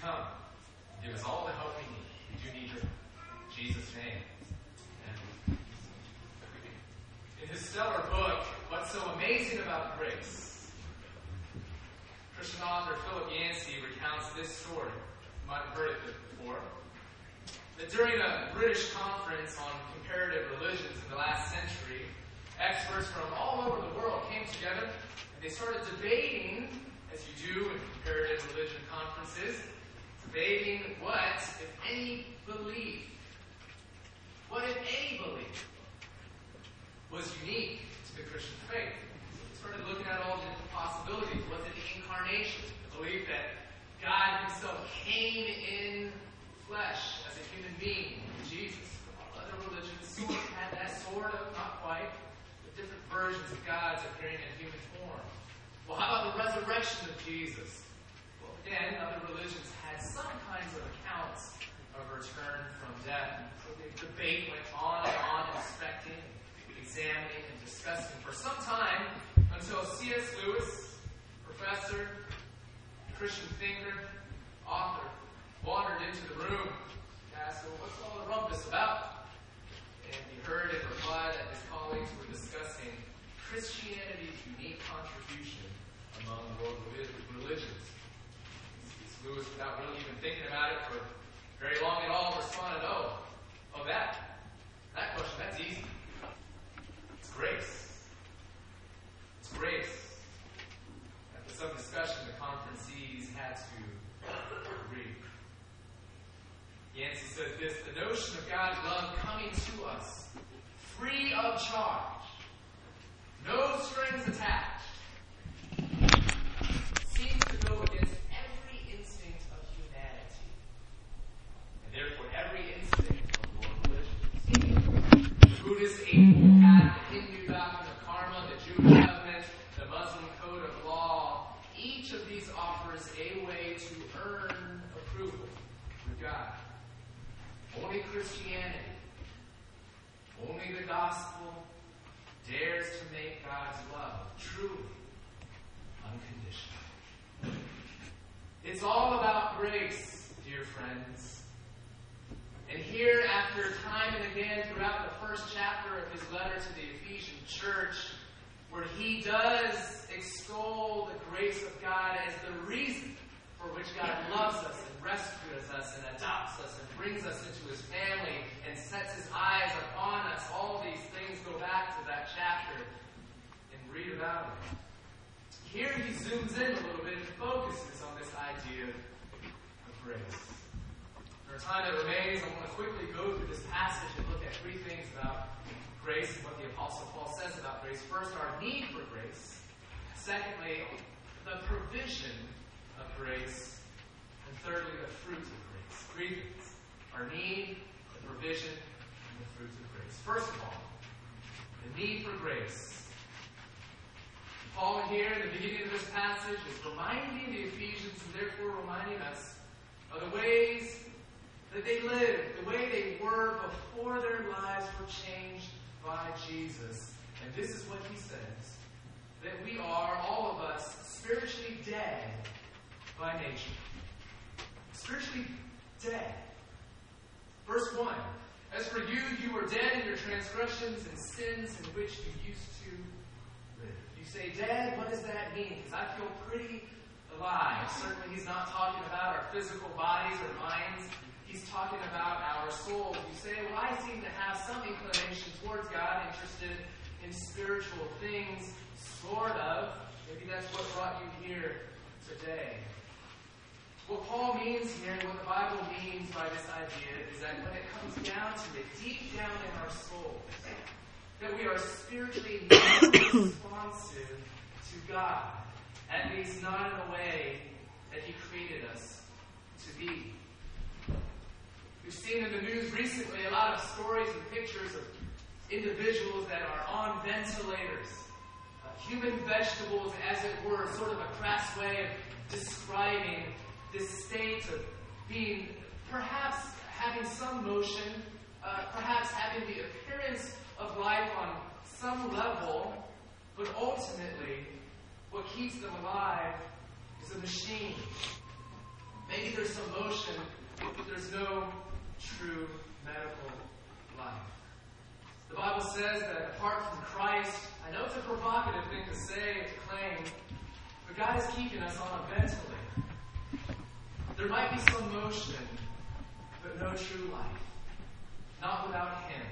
come give us all the help we need. We do need your Jesus' name. In his stellar book, What's So Amazing About Grace, Christian author Philip Yancey recounts this story. You might have heard it before. That during a British conference on comparative religions in the last century, experts from all over the world came together and they started debating, as you do in comparative religion conferences, debating what, if any, belief, what if any belief was unique to the Christian faith. Started looking at all the possibilities. Was it the incarnation, the belief that God Himself came in flesh as a human being, Jesus? Other religions sort of had that sort of, not quite, but different versions of God's appearing in human form. Well, how about the resurrection of Jesus? Again, other religions had some kinds of accounts of return from death. The debate went on and on, inspecting, examining, and discussing for some time until C.S. Lewis, professor, Christian thinker, author, wandered into the room and asked, well, what's all the rumpus about? And he heard in reply that his colleagues were discussing Christianity's unique contribution among world religions. Lewis, without really even thinking about it for very long at all, responded, oh, oh, that, that question, that's easy. It's grace. It's grace. After some discussion, the conferencees had to agree. Yancey says this the notion of God's love coming to us free of charge, no strings attached, seems to go against every instinct of humanity, and therefore every instinct of world religions. The Buddhist eightfold path, the Hindu doctrine of karma, the Jewish covenant, the Muslim code of law, each of these offers a way to earn approval from God. Only Christianity, only the gospel dares to make God's love truly unconditional. It's all about grace. Here, after time and again throughout the first chapter of his letter to the Ephesian church, where he does extol the grace of God as the reason for which God loves us and rescues us and adopts us and brings us into his family and sets his eyes upon us. All these things go back to that chapter and read about it. Here he zooms in a little bit and focuses on this idea of grace. A time that remains, I want to quickly go through this passage and look at three things about grace and what the Apostle Paul says about grace. First, our need for grace. Secondly, the provision of grace. And thirdly, the fruit of grace. Three things. Our need, the provision, and the fruit of grace. First of all, the need for grace. Paul here in the beginning of this passage is reminding the Ephesians and therefore reminding us of the ways that they lived, the way they were before their lives were changed by Jesus. And this is what he says that we are, all of us, spiritually dead by nature. Spiritually dead. Verse 1 As for you, you were dead in your transgressions and sins in which you used to live. You say, Dead? What does that mean? Because I feel pretty alive. Certainly, he's not talking about our physical bodies or minds. He's talking about our souls. You say, Well, I seem to have some inclination towards God, interested in spiritual things, sort of. Maybe that's what brought you here today. What Paul means here, and what the Bible means by this idea, is that when it comes down to it, deep down in our souls, that we are spiritually responsive to God, at least not in the way that He created us to be. We've seen in the news recently a lot of stories and pictures of individuals that are on ventilators. Uh, human vegetables, as it were, sort of a crass way of describing this state of being perhaps having some motion, uh, perhaps having the appearance of life on some level, but ultimately, what keeps them alive is a machine. Maybe there's some motion, but there's no true medical life. The Bible says that apart from Christ, I know it's a provocative thing to say, to claim, but God is keeping us on a ventilator. There might be some motion, but no true life. Not without Him.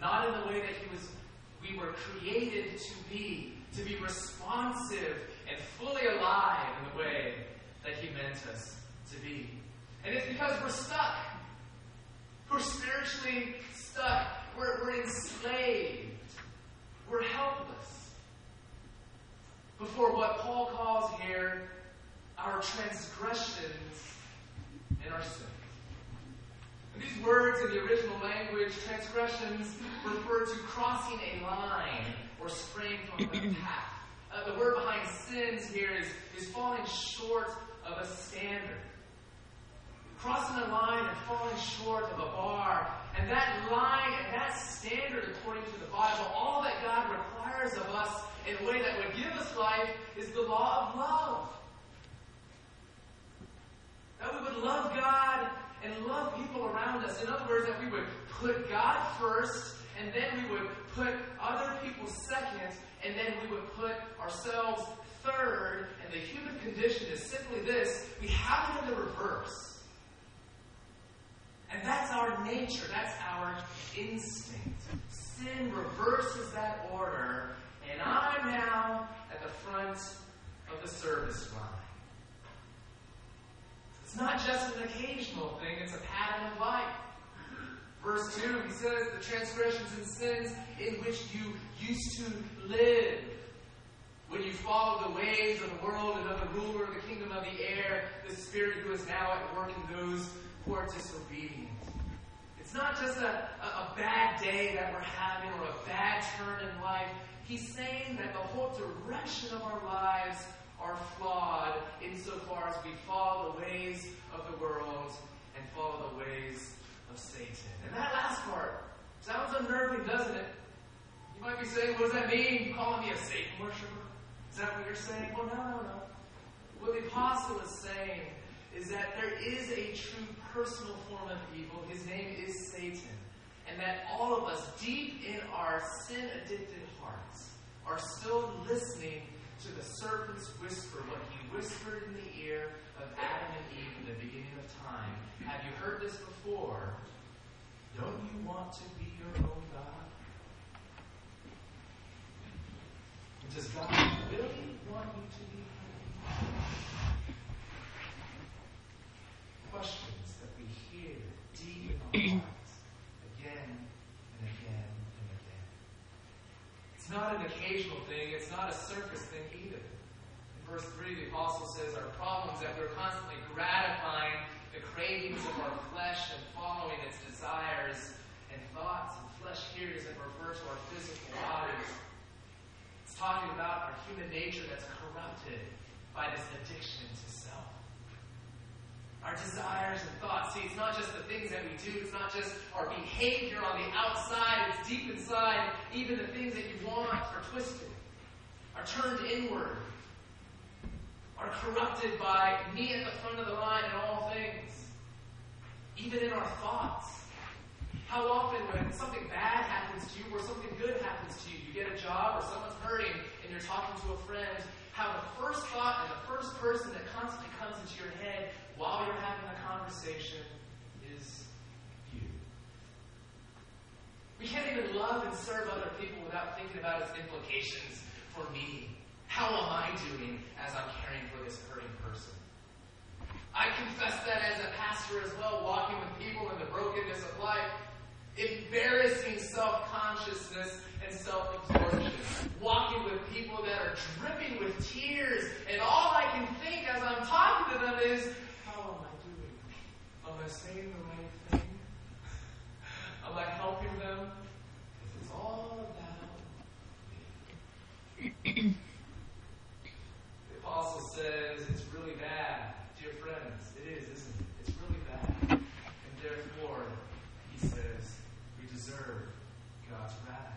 Not in the way that He was we were created to be, to be responsive and fully alive in the way that He meant us to be. And it's because we're stuck. We're spiritually stuck. We're, we're enslaved. We're helpless before what Paul calls here our transgressions and our sins. These words in the original language, transgressions, refer to crossing a line or straying from the path. Uh, the word behind sins here is, is falling short of a standard. Crossing a line and falling short of a bar. And that line and that standard, according to the Bible, all that God requires of us in a way that would give us life is the law of love. That we would love God and love people around us. In other words, that we would put God first, and then we would put other people second, and then we would put ourselves third. And the human condition is simply this we have it in the reverse. And that's our nature, that's our instinct. Sin reverses that order, and I'm now at the front of the service line. It's not just an occasional thing, it's a pattern of life. Verse 2, he says, the transgressions and sins in which you used to live. When you followed the ways of the world and of the ruler of the kingdom of the air, the spirit who is now at work in those who are disobedient. It's not just a, a, a bad day that we're having or a bad turn in life. He's saying that the whole direction of our lives are flawed insofar as we follow the ways of the world and follow the ways of Satan. And that last part sounds unnerving, doesn't it? You might be saying, what does that mean? Calling me a Satan worshiper? Is that what you're saying? Well, no, no, no. What the apostle is saying is that there is a true personal form of evil. His name is Satan. And that all of us, deep in our sin addicted hearts, are still listening to the serpent's whisper, what he whispered in the ear of Adam and Eve in the beginning of time. Have you heard this before? Don't you want to be your own God? Does God really want you to be Questions that we hear deep in our hearts again and again and again. It's not an occasional thing, it's not a surface thing either. In verse 3, the apostle says our problem is that we're constantly gratifying the cravings of our flesh and following its desires and thoughts. And flesh here doesn't refer to our physical bodies. It's talking about our human nature that's corrupted by this addiction to self. Our desires and thoughts. See, it's not just the things that we do, it's not just our behavior on the outside, it's deep inside. Even the things that you want are twisted, are turned inward, are corrupted by me at the front of the line in all things. Even in our thoughts. How often, when something bad happens to you or something good happens to you, you get a job or someone's hurting and you're talking to a friend, how the first thought and the first person that constantly comes into your head while you're having a conversation is you. We can't even love and serve other people without thinking about its implications for me. How am I doing as I'm caring for this hurting person? I confess that as a pastor as well, walking with people in the brokenness of life embarrassing self consciousness and self absorption. Walking with people that are dripping with tears, and all I can think as I'm talking to them is, Am I saying the right thing? Am I helping them? Because it's all about me. the apostle says it's really bad, dear friends. It is, isn't it? It's really bad. And therefore, he says, we deserve God's wrath.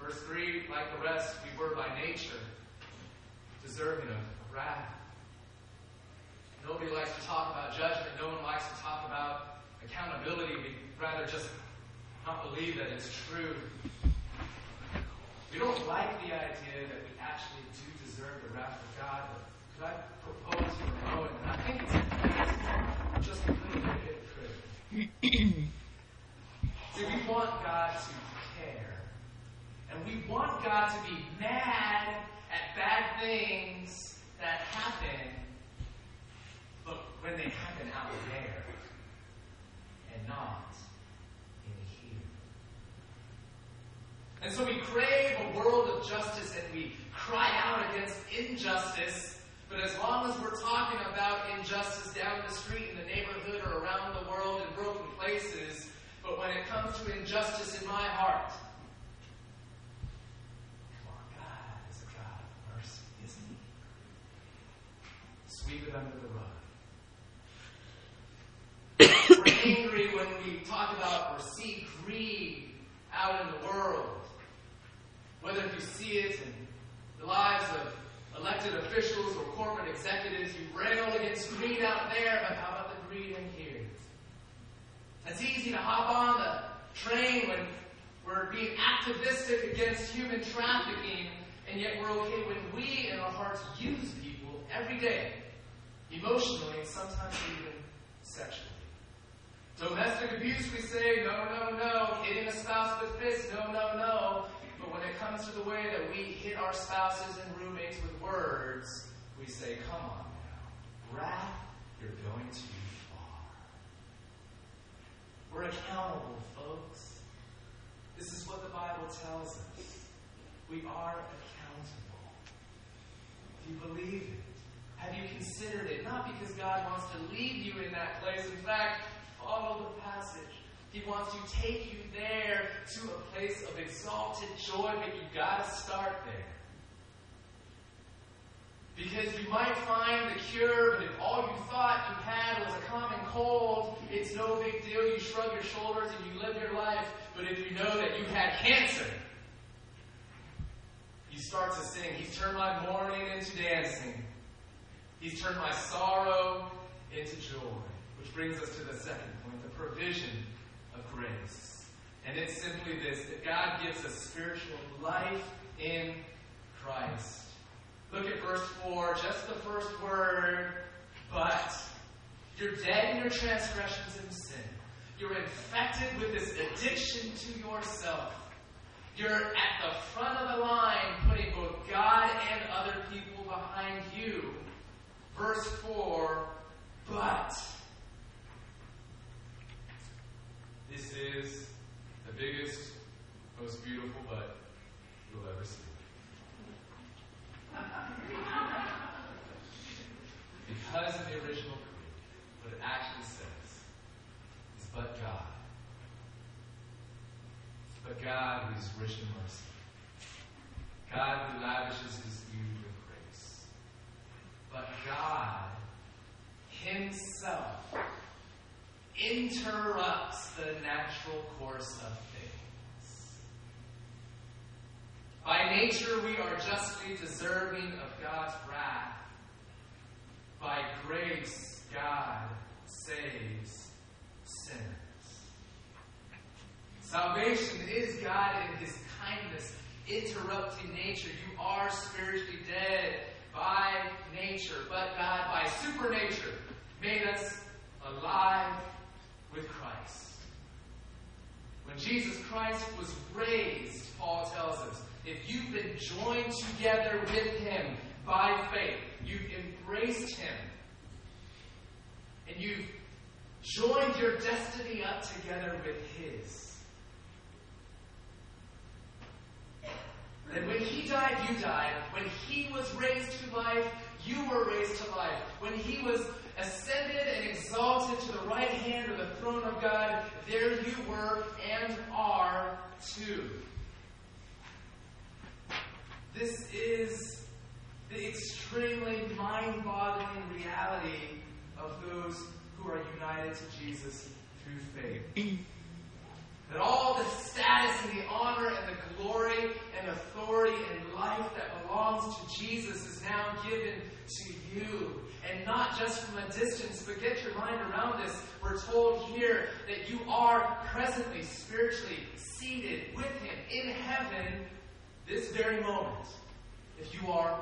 Verse 3 Like the rest, we were by nature deserving of wrath. Nobody likes to talk about judgment. No one likes to talk about accountability. We'd rather just not believe that it's true. We don't like the idea that we actually do deserve the wrath of God. But could I propose for a moment, I think it's just a little bit hypocritical. See, we want God to care. And we want God to be mad at bad things that happen, when they happen out there and not in here. And so we crave a world of justice and we cry out against injustice. But as long as we're talking about injustice down the street in the neighborhood or around the world in broken places, but when it comes to injustice in my heart, come on, God is a God of mercy, isn't He? Sweep it under the rug. We're angry when we talk about or see greed out in the world. Whether you see it in the lives of elected officials or corporate executives, you rail against greed out there, but how about the greed in here? It's easy to hop on the train when we're being activistic against human trafficking, and yet we're okay when we, in our hearts, use people every day, emotionally, and sometimes even sexually. Domestic abuse, we say, no, no, no. Hitting a spouse with fists, no, no, no. But when it comes to the way that we hit our spouses and roommates with words, we say, come on now. Wrath, you're going too far. We're accountable, folks. This is what the Bible tells us. We are accountable. Do you believe it? Have you considered it? Not because God wants to leave you in that place. In fact, follow the passage. He wants to take you there to a place of exalted joy, but you gotta start there. Because you might find the cure, but if all you thought you had was a common cold, it's no big deal. You shrug your shoulders and you live your life. But if you know that you had cancer, you start to sing. He's turned my mourning into dancing. He's turned my sorrow into joy. Which brings us to the second point the provision of grace. And it's simply this that God gives us spiritual life in Christ. Look at verse 4, just the first word, but you're dead in your transgressions and sin. You're infected with this addiction to yourself. You're at the front of the line, putting both God and other people behind you. Verse 4, but. This is the biggest, most beautiful but you'll ever see. because of the original creed, what it actually says is but God. But God who is rich in mercy. God who lavishes his. But God himself interrupts the natural course of things. By nature, we are justly deserving of God's wrath. By grace, God saves sinners. Salvation is God in His kindness, interrupting nature. You are spiritually dead by nature, but God, by supernature, made us alive with Christ. When Jesus Christ was raised, Paul tells us, if you've been joined together with Him by faith, you've embraced Him, and you've joined your destiny up together with His. Then when He died, you died. When He was raised to life, you were raised to life. When He was ascended and exalted to the right hand of the throne of God, there you were and are too. This is the extremely mind boggling reality of those who are united to Jesus through faith. That all the status and the honor and the glory and authority and life that belongs to Jesus is now given to you. And not just from a distance, but get your mind around this. We're told here that you are presently, spiritually seated with Him in heaven this very moment if you are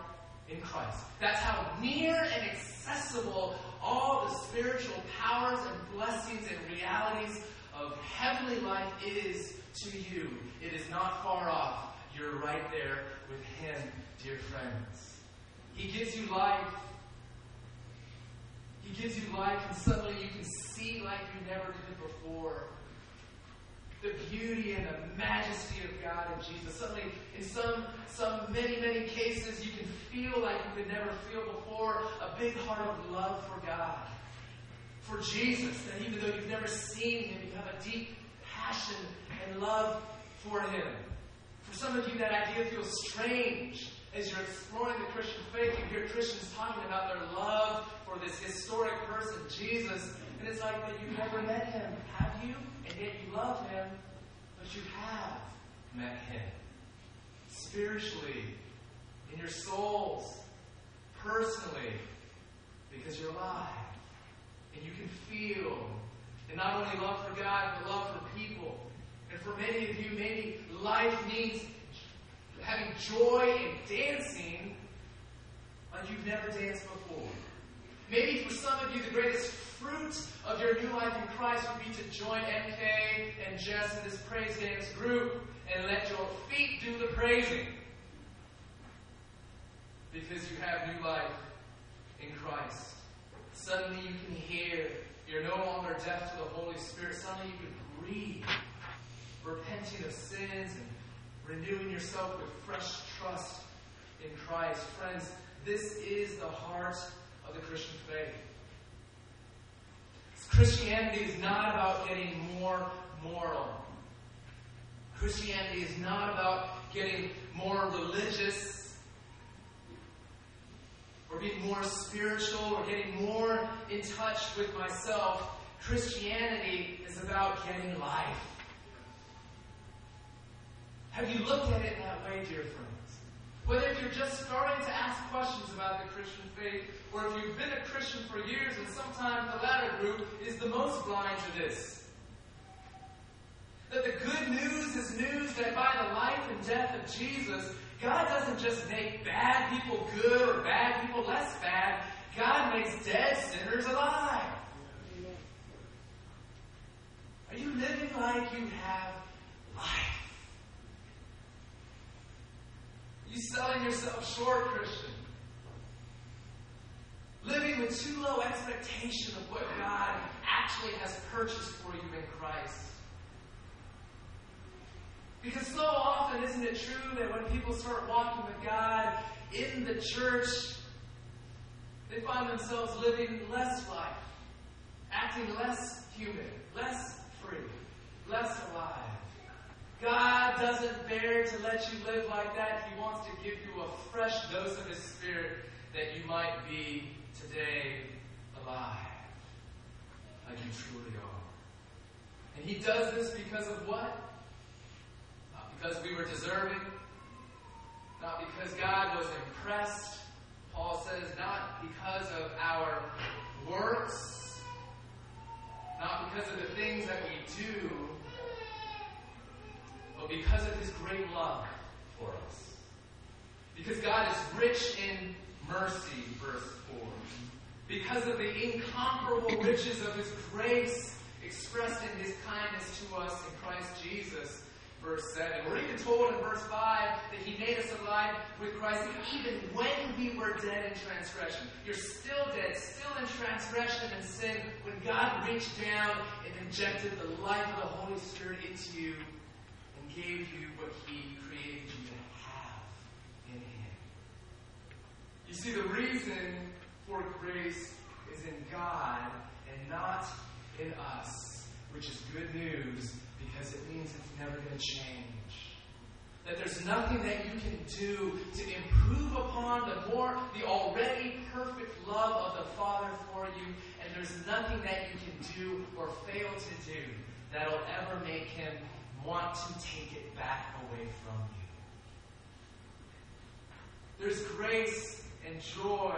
in Christ. That's how near and accessible all the spiritual powers and blessings and realities of heavenly life is to you. It is not far off. You're right there with Him, dear friends. He gives you life. He gives you life, and suddenly you can see like you never could before. The beauty and the majesty of God and Jesus. Suddenly, in some, some many, many cases, you can feel like you could never feel before a big heart of love for God, for Jesus. That even though you've never seen Him, you have a deep passion and love for Him. For some of you, that idea feels strange as you're exploring the Christian faith. You hear Christians talking about their love for this historic person, Jesus, and it's like that you've never met Him, have you? And yet you love Him, but you have met Him. Spiritually, in your souls, personally, because you're alive. And you can feel, and not only love for God, but love for people. And for many of you, maybe life means having joy and dancing like you've never danced before. Maybe for some of you, the greatest fruit of your new life in Christ would be to join MK and Jess in this praise dance group and let your feet do the praising. Because you have new life in Christ. Suddenly you can hear. You're no longer deaf to the Holy Spirit. Suddenly you can breathe, repenting of sins and renewing yourself with fresh trust in Christ. Friends, this is the heart of the Christian faith. Christianity is not about getting more moral. Christianity is not about getting more religious or being more spiritual or getting more in touch with myself. Christianity is about getting life. Have you looked at it that way, dear friends? Whether if you're just starting to ask questions about the Christian faith, or if you've been a Christian for years, and sometimes the latter group is the most blind to this. That the good news is news that by the life and death of Jesus, God doesn't just make bad people good or bad people less bad. God makes dead sinners alive. Are you living like you have life? You selling yourself short, Christian. Living with too low expectation of what God actually has purchased for you in Christ. Because so often, isn't it true that when people start walking with God in the church, they find themselves living less life, acting less human, less free, less alive. God doesn't bear to let you live like that. He wants to give you a fresh dose of His Spirit that you might be today alive, like you truly are. And He does this because of what? Because we were deserving, not because God was impressed. Paul says, not because of our works, not because of the things that we do, but because of his great love for us. Because God is rich in mercy, verse 4. Because of the incomparable riches of his grace expressed in his kindness to us in Christ Jesus, verse 7. We're even told in verse 5 that he made us alive with Christ even when we were dead in transgression. You're still dead, still in transgression and sin, when God reached down and injected the life of the Holy Spirit into you and gave you what He created you to have in Him. You see, the reason for grace is in God and not in us, which is good news because it means it's never going to change. That there's nothing that you can do to improve upon the more the already perfect love of the Father for you, and there's nothing that you can do or fail to do that'll ever make him want to take it back away from you. There's grace and joy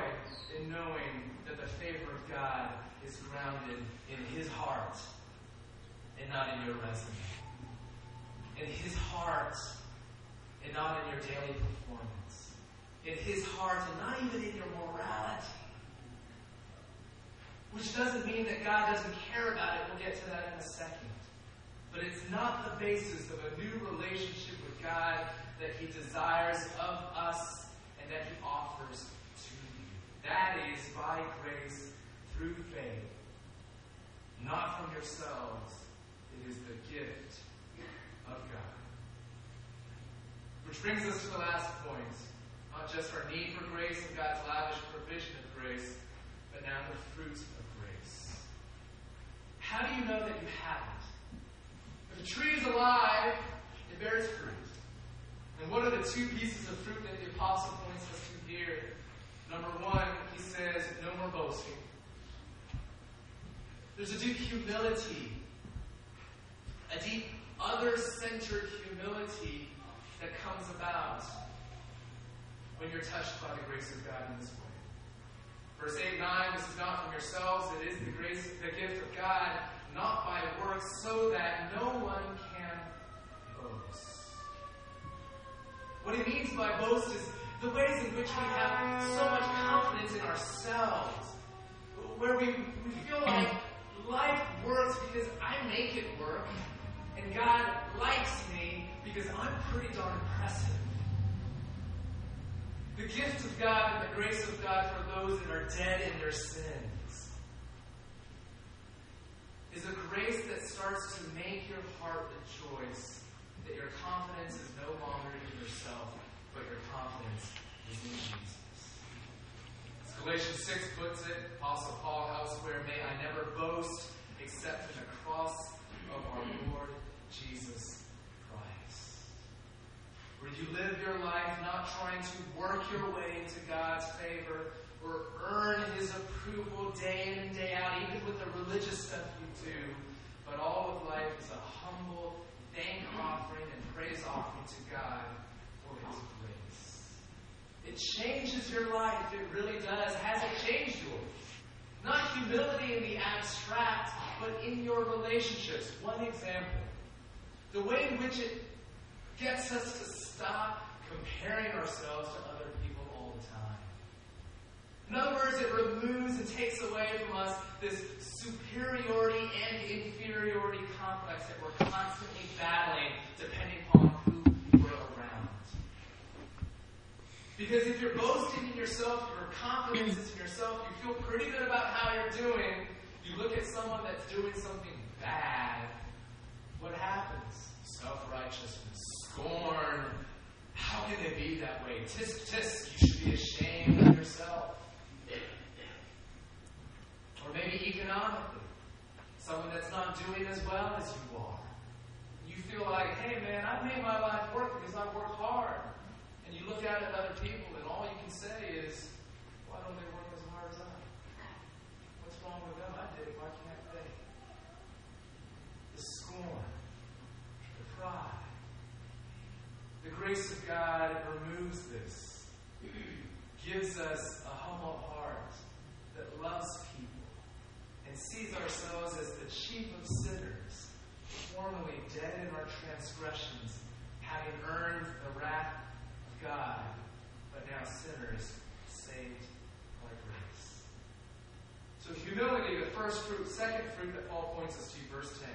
in knowing that the favor of God is grounded in His heart and not in your resume. In His heart and not in your daily performance. In His heart and not even in your morality. Which doesn't mean that God doesn't care about it. We'll get to that in a second. But it's not the basis of a new relationship with God that He desires of us and that He offers to you. That is by grace through faith, not from yourselves. Is the gift of God. Which brings us to the last point. Not just our need for grace and God's lavish provision of grace, but now the fruit of grace. How do you know that you have it? If a tree is alive, it bears fruit. And what are the two pieces of fruit that the apostle points us to here? Number one, he says, no more boasting. There's a deep humility, a deep other centered humility that comes about when you're touched by the grace of God in this way. Verse 8 9, this is not from yourselves, it is the grace, the gift of God, not by works, so that no one can boast. What he means by boast is the ways in which we have so much confidence in ourselves, where we, we feel like life works because I make it work, and God likes me because I'm pretty darn impressive. The gift of God and the grace of God for those that are dead in their sins is a grace that starts to make your heart rejoice that your confidence is no longer in yourself, but your confidence is in Jesus. Galatians 6 puts it, Apostle Paul elsewhere, may I never boast except in the cross of our Lord Jesus Christ. Where you live your life not trying to work your way into God's favor or earn His approval day in and day out, even with the religious stuff you do, but all of life is a humble thank offering and praise offering to God for His grace. It changes your life. It really does. Has it changed yours? Not humility in the abstract, but in your relationships. One example. The way in which it gets us to stop comparing ourselves to other people all the time. In other words, it removes and takes away from us this superiority and inferiority complex that we're constantly battling depending upon who we're around. Because if you're boasting in yourself, your confidence is in yourself, you feel pretty good about how you're doing, you look at someone that's doing something bad, what happens? Self righteousness, scorn. How can it be that way? Tisk, tisk, you should be ashamed of yourself. Or maybe economically, someone that's not doing as well as you are. You feel like, hey man, I made my life work because I work hard. And you look out at other people, and all you can say is, why don't they work as hard as I? What's wrong with them? I did. Why can't they? The scorn, the pride. The grace of God removes this, gives us a humble heart that loves people and sees ourselves as the chief of sinners, formerly dead in our transgressions, having earned the wrath of God, but now sinners saved by grace. So humility, the first fruit. Second fruit that Paul points us to, verse 10.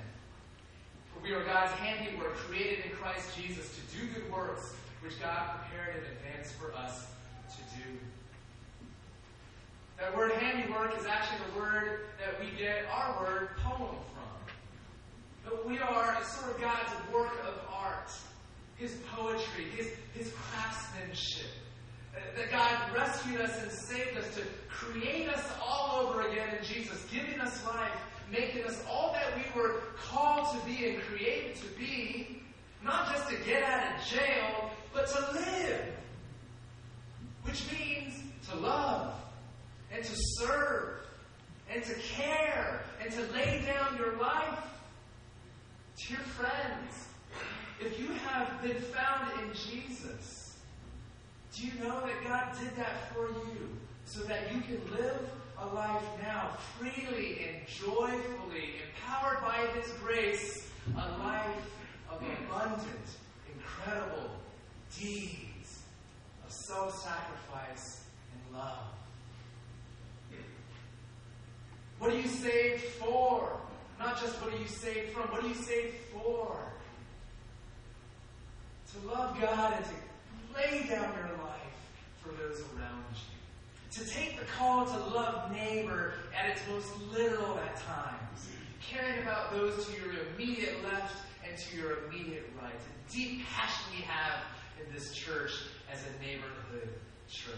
For we are God's handiwork, created in Christ Jesus to do good works, which God prepared in advance for us to do. That word handiwork is actually the word that we get our word poem from. But we are sort of God's work of art, His poetry, His, his craftsmanship. That God rescued us and saved us to create us all over again in Jesus, giving us life, making us all that we were called to be and created to be, not just to get out of jail, but to live. Which means to love and to serve and to care and to lay down your life. Dear friends, if you have been found in Jesus, Do you know that God did that for you so that you can live a life now freely and joyfully, empowered by His grace, a life of abundant, incredible deeds of self sacrifice and love? What are you saved for? Not just what are you saved from, what are you saved for? To love God and to lay down your life for those around you. To take the call to love neighbor at its most literal at times. Caring about those to your immediate left and to your immediate right. A deep passion we have in this church as a neighborhood church.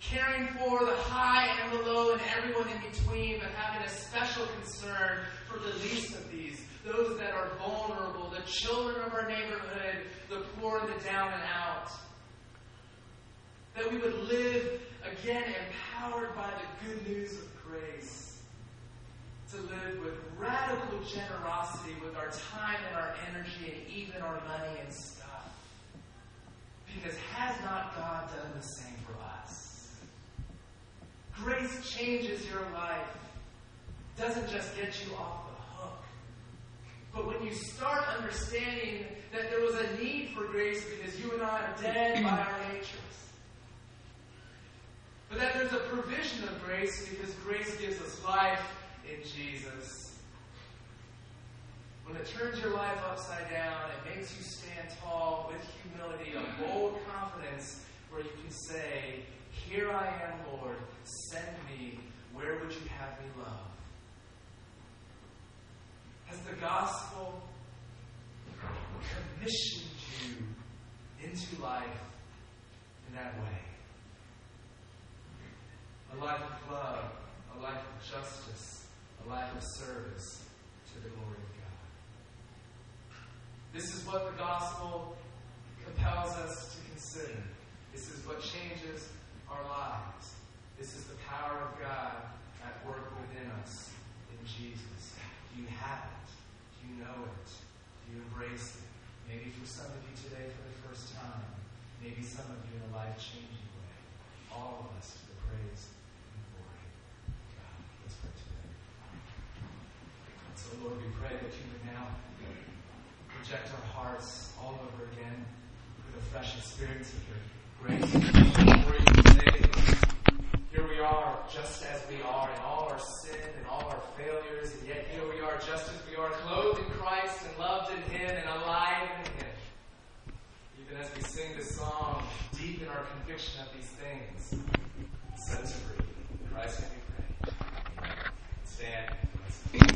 Caring for the high and the low and everyone in between, but having a special concern for the least of these, those that are vulnerable, the children of our neighborhood, the poor the down and out. That we would live again empowered by the good news of grace. To live with radical generosity with our time and our energy and even our money and stuff. Because has not God done the same for us? Grace changes your life. Doesn't just get you off the hook. But when you start understanding that there was a need for grace because you and I are dead by our natures, but that there's a provision of grace because grace gives us life in Jesus. When it turns your life upside down, it makes you stand tall with humility, a bold confidence where you can say, Here I am, Lord, send me. Where would you have me love? Has the gospel commissioned you into life in that way? A life of love, a life of justice, a life of service to the glory of God. This is what the gospel compels us to consider. This is what changes our lives. This is the power of God at work within us in Jesus. Do you have it? Do you know it? Do you embrace it? Maybe for some of you today for the first time. Maybe some of you in a life changing way. All of us to the praise and glory of God. Let's pray today. So, Lord, we pray that you would now project our hearts all over again with a fresh experience of your grace. Here we are, just as we are, in all our sin and all our failures, and yet here we are, just as we are, clothed in Christ and loved in Him and alive in Him. Even as we sing this song, deep in our conviction of these things, set us free. In Christ, we pray. Stand.